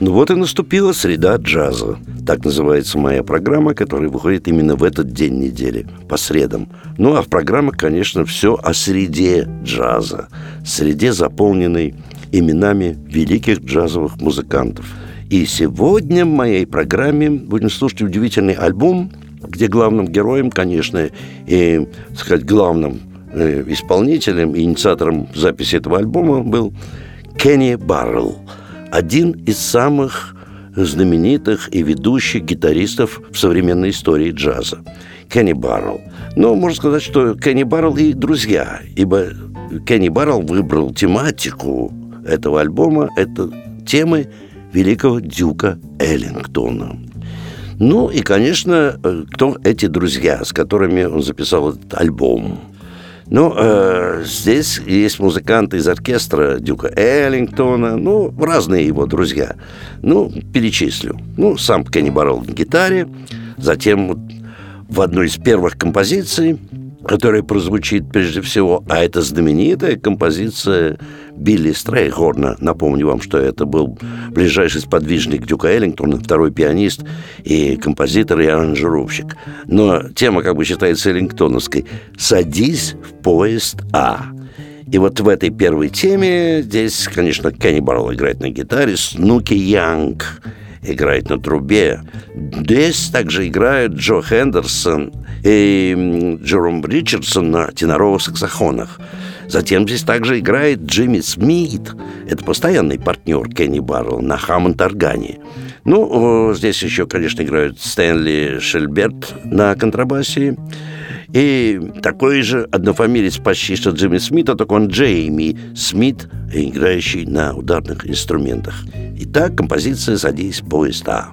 Ну вот и наступила среда джаза. Так называется моя программа, которая выходит именно в этот день недели, по средам. Ну а в программе, конечно, все о среде джаза. Среде, заполненной именами великих джазовых музыкантов. И сегодня в моей программе будем слушать удивительный альбом, где главным героем, конечно, и, так сказать, главным э, исполнителем, инициатором записи этого альбома был Кенни Баррелл, один из самых знаменитых и ведущих гитаристов в современной истории джаза. Кенни Баррелл. Но можно сказать, что Кенни Баррелл и друзья, ибо Кенни Баррелл выбрал тематику этого альбома, это темы великого дюка Эллингтона. Ну и, конечно, э, кто эти друзья, с которыми он записал этот альбом. Ну, э, здесь есть музыканты из оркестра Дюка Эллингтона, ну, разные его друзья. Ну, перечислю. Ну, сам Кенни Баррелл на гитаре, затем в одной из первых композиций которая прозвучит прежде всего, а это знаменитая композиция Билли Стрейхорна. Напомню вам, что это был ближайший сподвижник Дюка Эллингтона, второй пианист и композитор и аранжировщик. Но тема как бы считается эллингтоновской. «Садись в поезд А». И вот в этой первой теме здесь, конечно, Кенни Баррелл играет на гитаре, Снуки Янг играет на трубе. Здесь также играют Джо Хендерсон и Джером Ричардсон на теноровых саксофонах. Затем здесь также играет Джимми Смит. Это постоянный партнер Кенни Баррелл на Хаммонд-органе. Ну, здесь еще, конечно, играют Стэнли Шельберт на контрабасе. И такой же однофамилец почти что Джимми Смита, только он Джейми Смит, играющий на ударных инструментах. Итак, композиция «Садись, поезд А».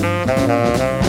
Música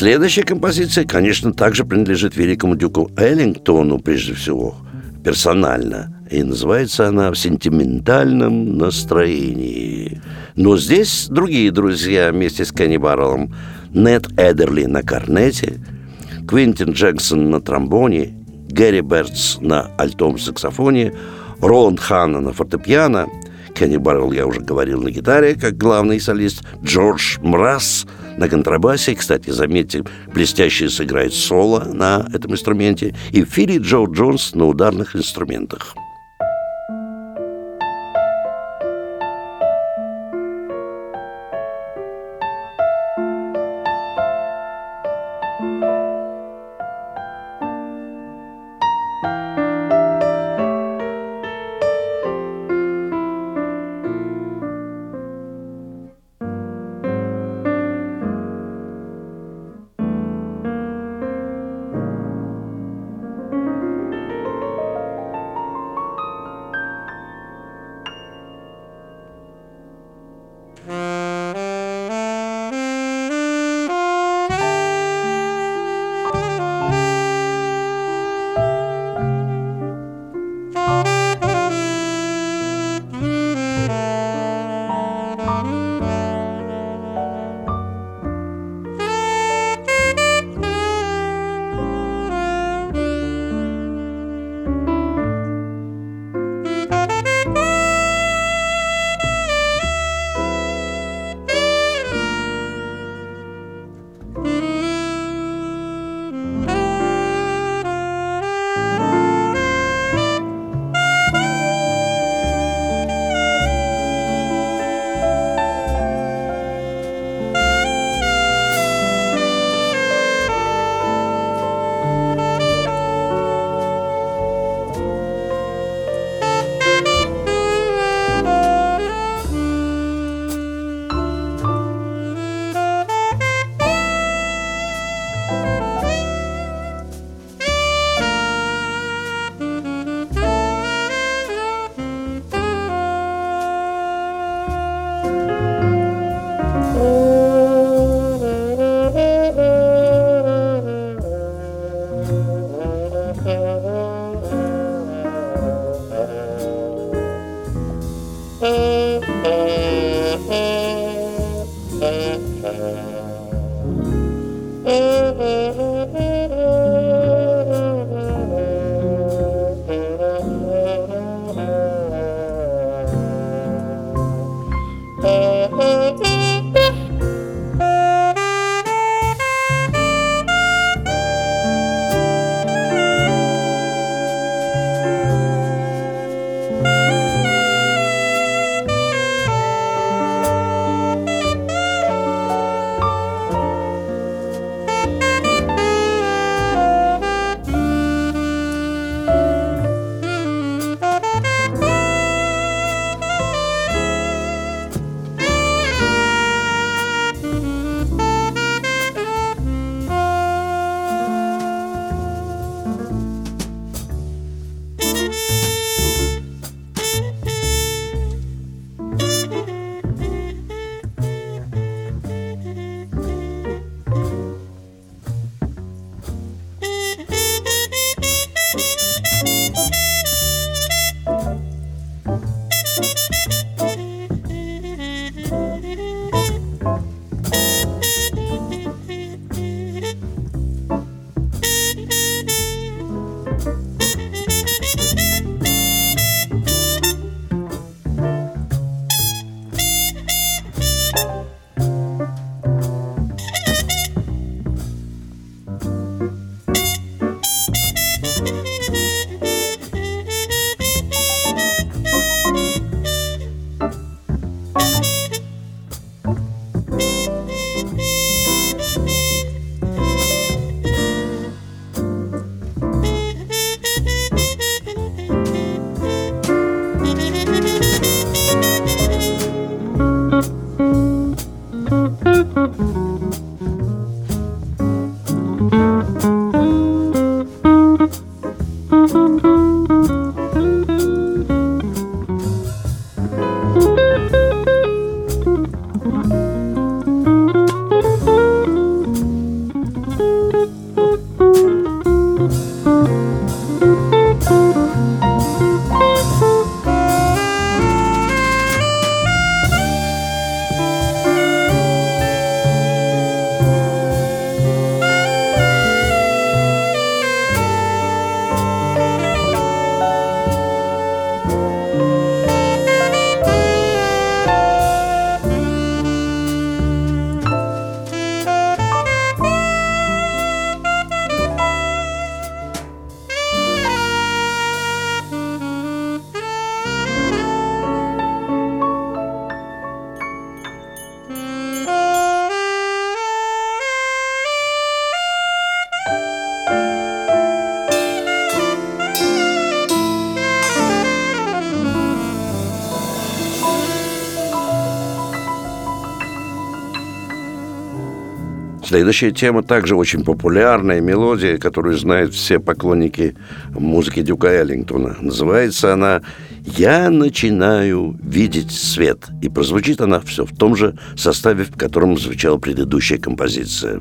Следующая композиция, конечно, также принадлежит великому дюку Эллингтону, прежде всего, персонально. И называется она «В сентиментальном настроении». Но здесь другие друзья вместе с Кенни Барреллом. Нет Эдерли на корнете, Квинтин Джексон на тромбоне, Гэри Бертс на альтом саксофоне, Роланд Ханна на фортепиано, Кенни Баррелл, я уже говорил, на гитаре, как главный солист, Джордж Мраз на контрабасе, кстати, заметьте, блестяще сыграет соло на этом инструменте, и Филли Джо Джонс на ударных инструментах. Следующая тема также очень популярная мелодия, которую знают все поклонники музыки Дюка Эллингтона. Называется она «Я начинаю видеть свет». И прозвучит она все в том же составе, в котором звучала предыдущая композиция.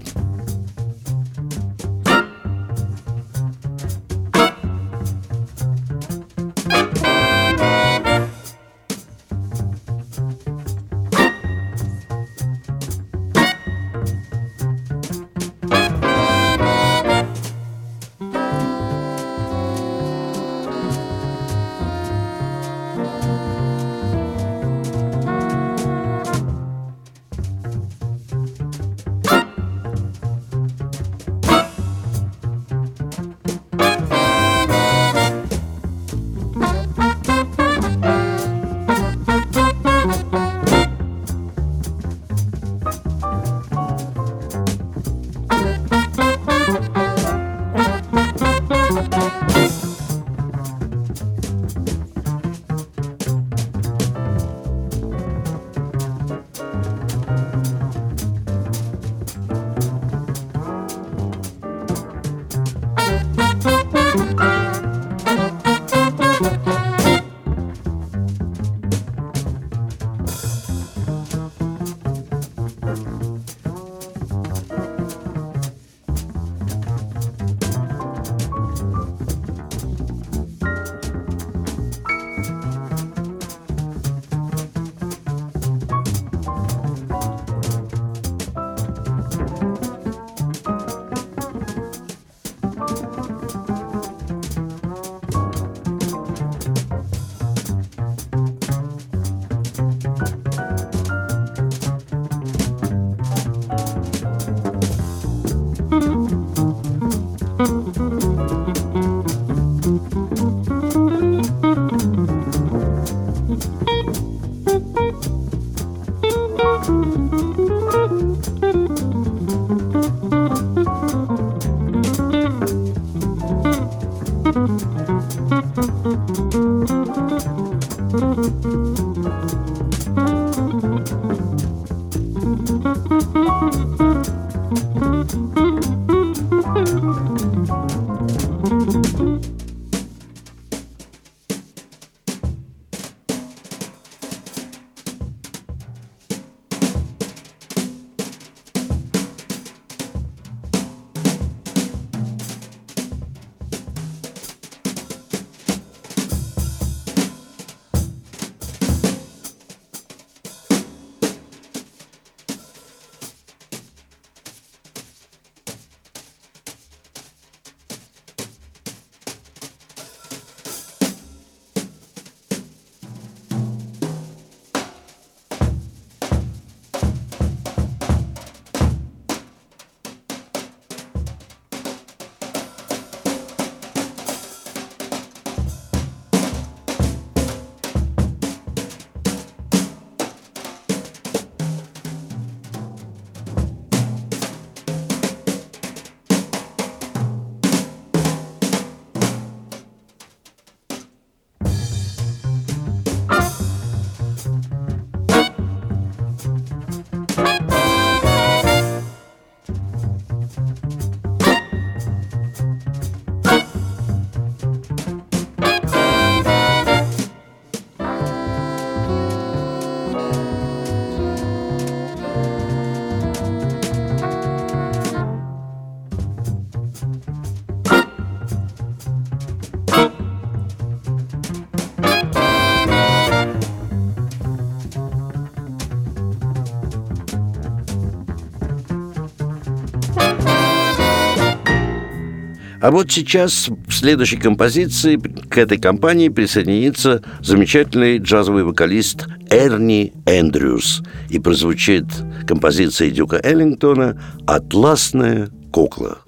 А вот сейчас в следующей композиции к этой компании присоединится замечательный джазовый вокалист Эрни Эндрюс. И прозвучит композиция Дюка Эллингтона «Атласная кукла».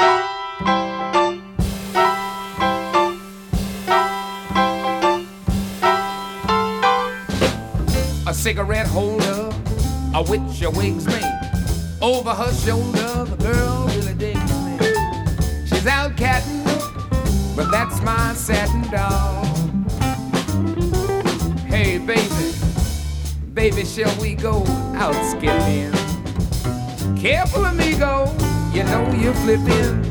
Cigarette holder, a witch your wings. Over her shoulder, the girl She's out catting, but that's my satin dog. Hey, baby, baby, shall we go out skipping? Careful, amigo, You know you're flipping.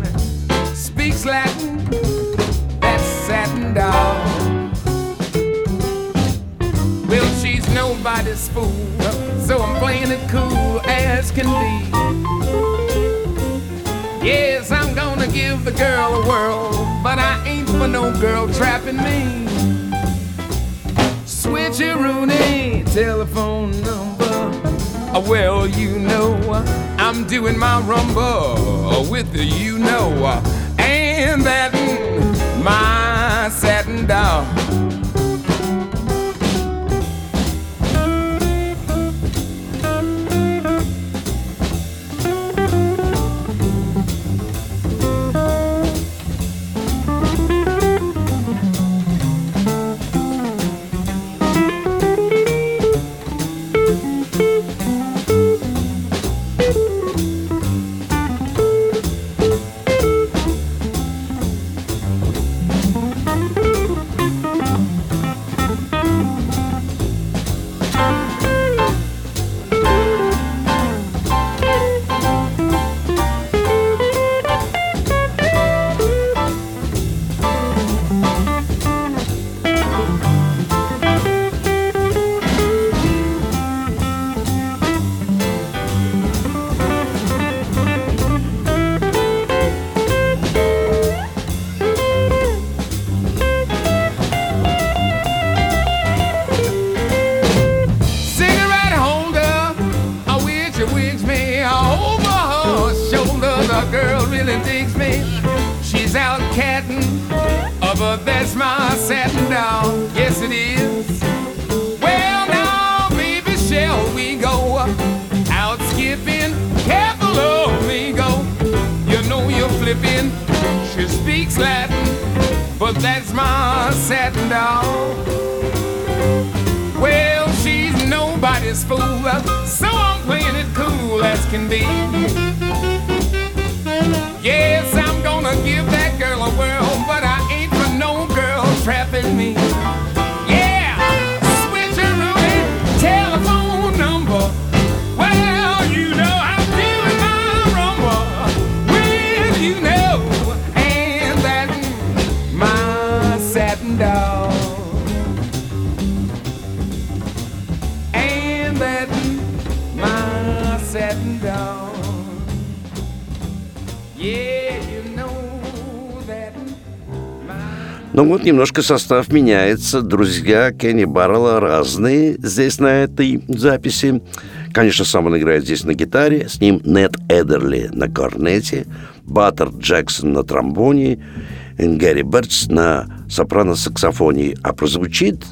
Speaks Latin. That's satin doll. Well, she's nobody's fool, so I'm playing it cool as can be. Yes, I'm gonna give the girl a whirl, but I ain't for no girl trapping me. Switcheroony telephone number. Uh, Well, you know, I'm doing my rumba with the you know, and that mm, my satin doll. Вот немножко состав меняется. Друзья Кенни Баррелла разные здесь на этой записи. Конечно, сам он играет здесь на гитаре. С ним Нет Эдерли на корнете, Баттер Джексон на тромбоне, Гэри Бертс на сопрано-саксофоне. А прозвучит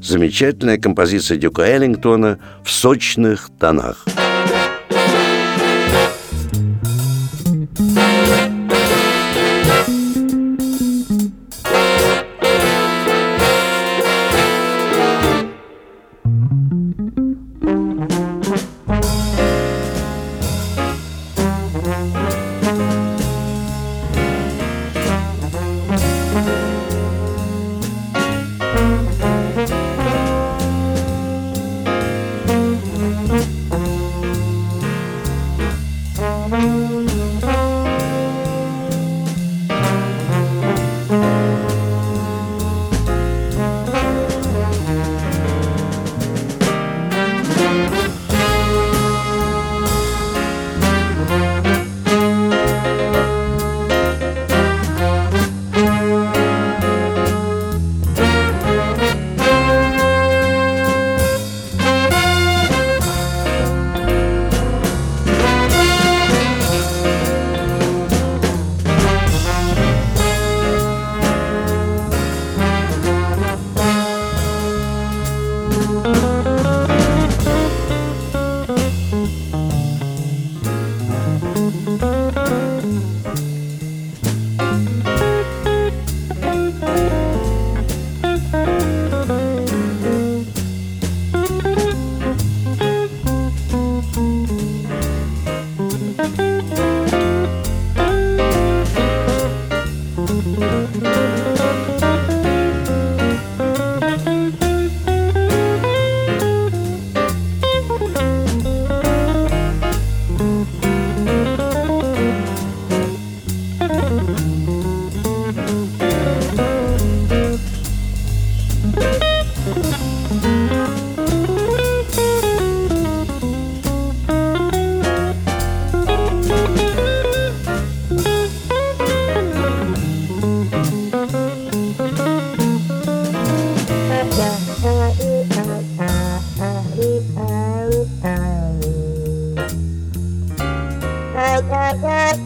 замечательная композиция Дюка Эллингтона в сочных тонах.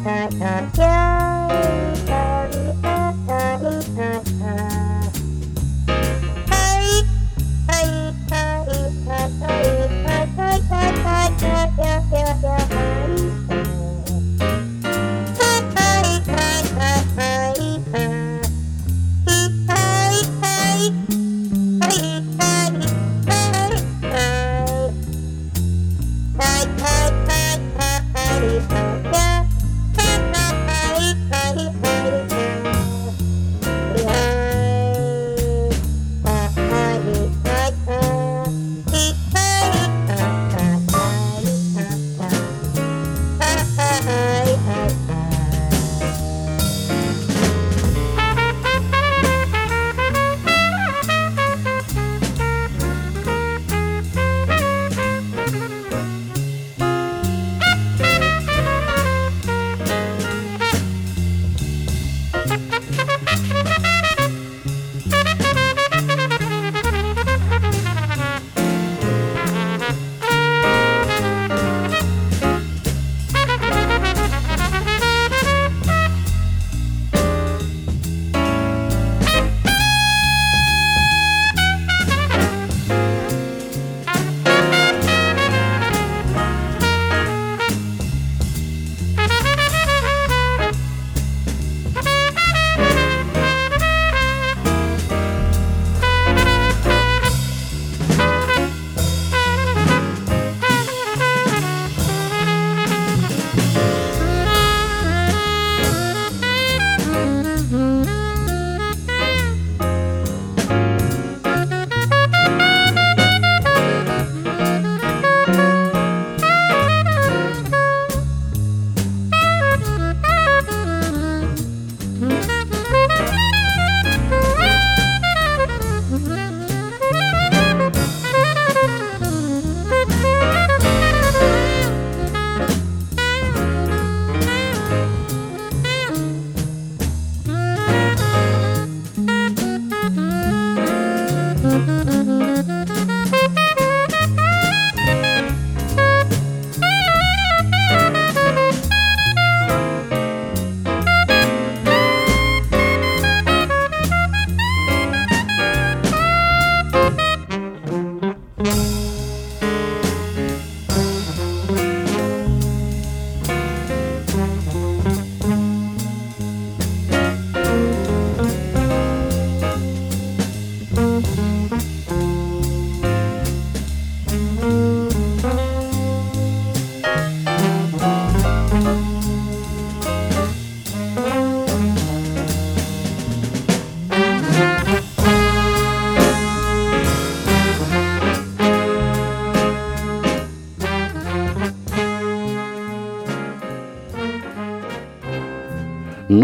Bye.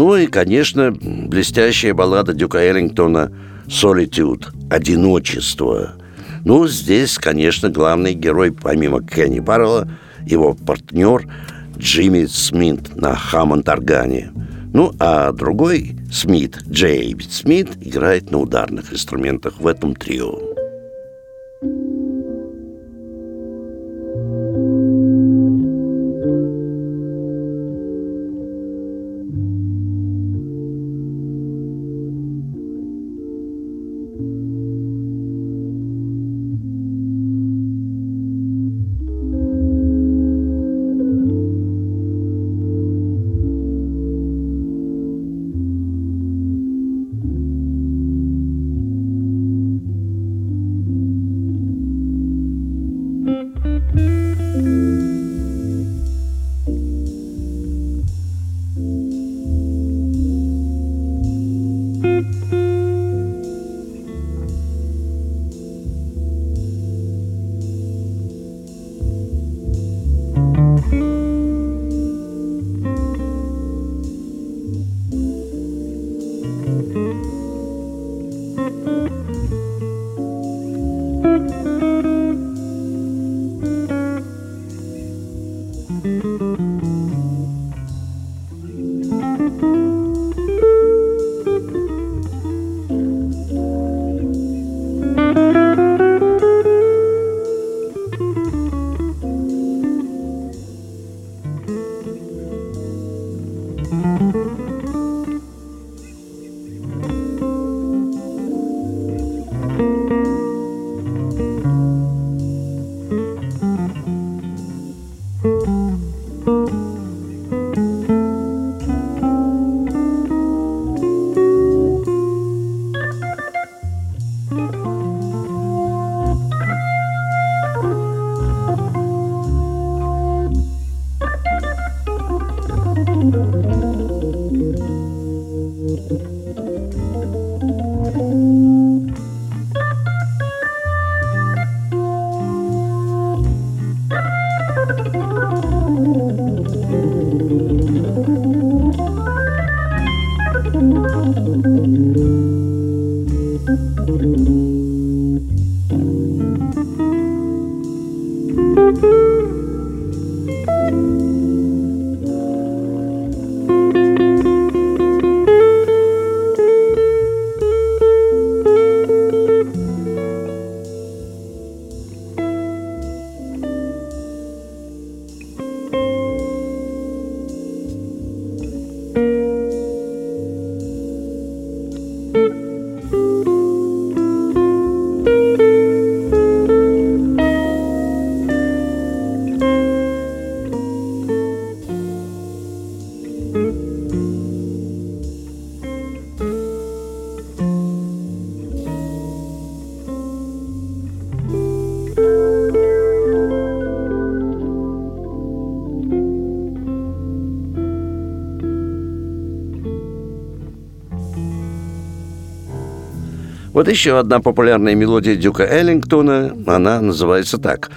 Ну и, конечно, блестящая баллада Дюка Эллингтона «Solitude» – «Одиночество». Ну, здесь, конечно, главный герой, помимо Кенни Баррелла, его партнер Джимми Смит на Хаммонд-органе. Ну, а другой Смит, Джейб Смит, играет на ударных инструментах в этом трио. Música Вот еще одна популярная мелодия Дюка Эллингтона, она называется так.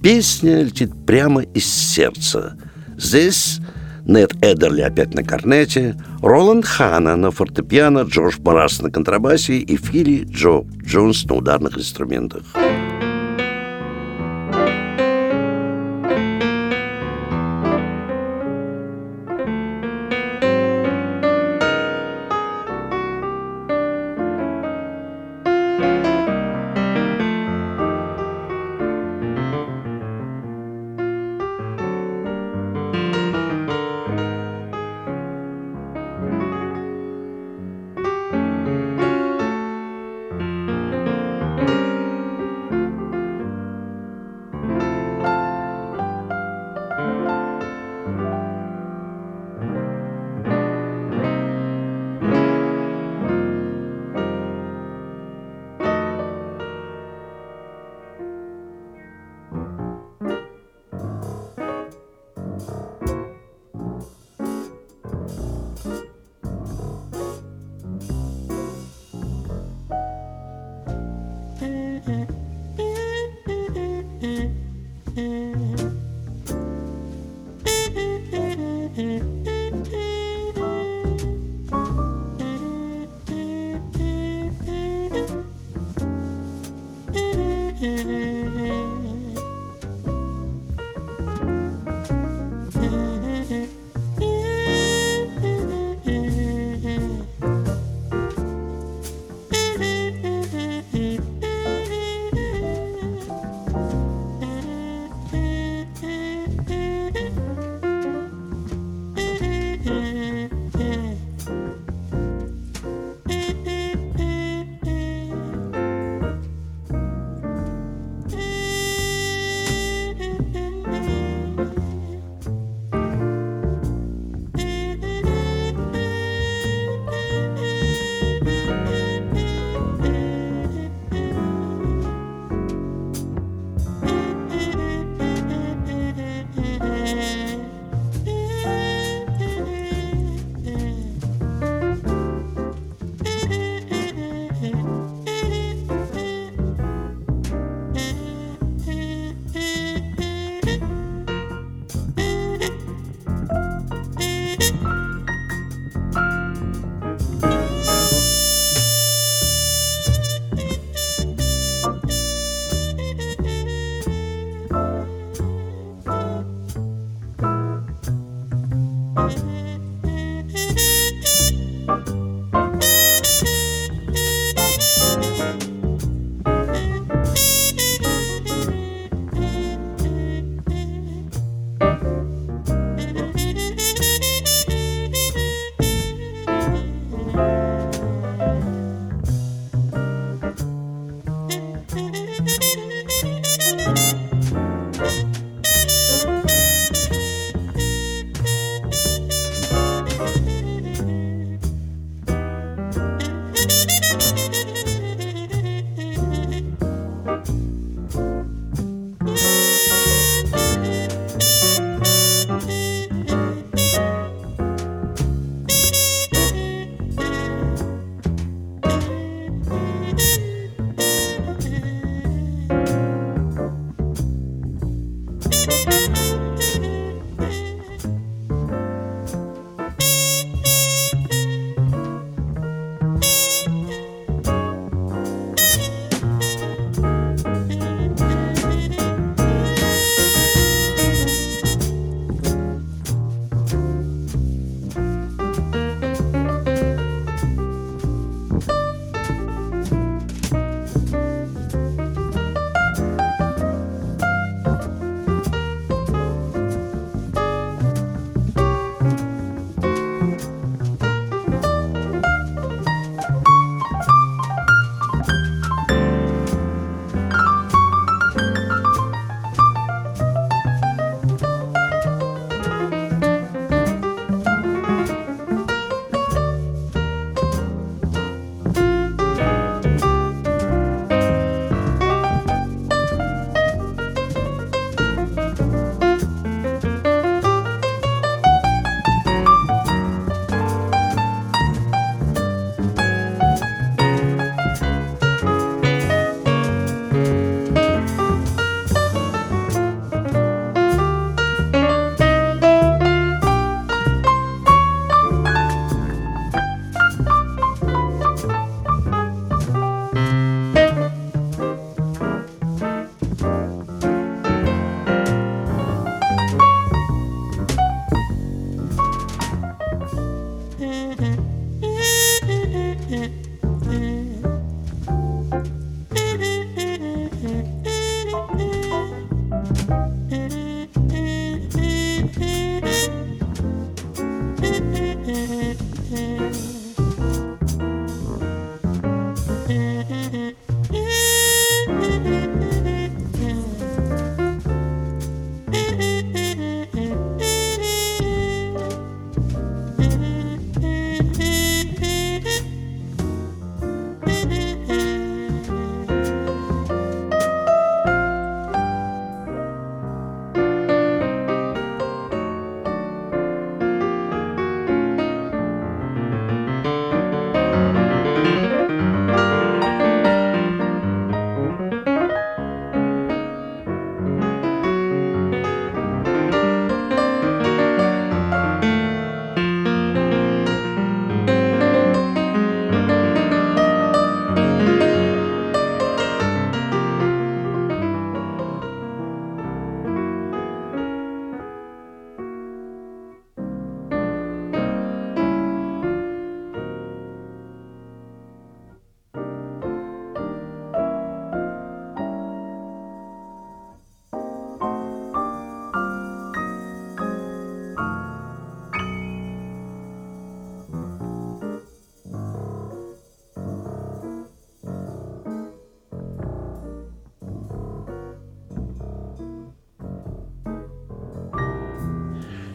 Песня летит прямо из сердца. Здесь Нед Эдерли опять на корнете, Роланд Хана на фортепиано, Джордж Барас на контрабасе и Фили Джо Джонс на ударных инструментах.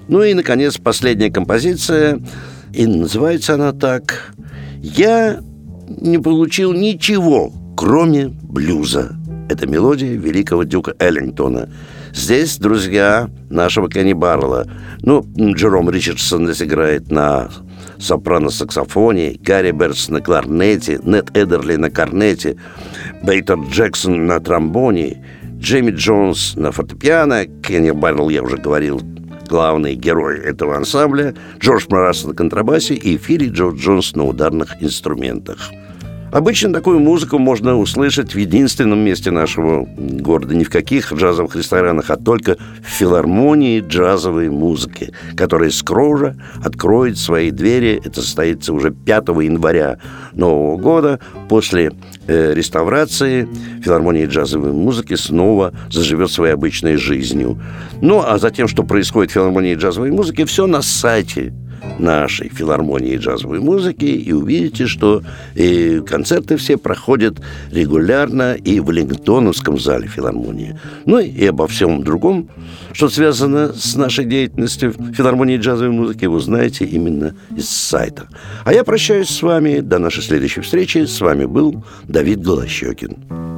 Ну и, наконец, последняя композиция, и называется она так «Я не получил ничего, кроме блюза». Это мелодия великого дюка Эллингтона. Здесь друзья нашего Кенни Баррелла. Ну, Джером Ричардсон здесь играет на сопрано-саксофоне, Гарри Берс на кларнете, Нет Эдерли на корнете, Бейтер Джексон на тромбоне, Джейми Джонс на фортепиано, Кенни Баррелл, я уже говорил, главный герой этого ансамбля, Джордж Марас на контрабасе и Филли Джо Джонс на ударных инструментах – Обычно такую музыку можно услышать в единственном месте нашего города, не в каких джазовых ресторанах, а только в филармонии джазовой музыки, которая скоро откроет свои двери. Это состоится уже 5 января Нового года. После э, реставрации филармонии джазовой музыки снова заживет своей обычной жизнью. Ну, а затем, что происходит в филармонии джазовой музыки, все на сайте нашей филармонии джазовой музыки и увидите, что и концерты все проходят регулярно и в Веллингтоновском зале филармонии. Ну и обо всем другом, что связано с нашей деятельностью филармонии джазовой музыки, вы узнаете именно из сайта. А я прощаюсь с вами. До нашей следующей встречи. С вами был Давид Голощекин.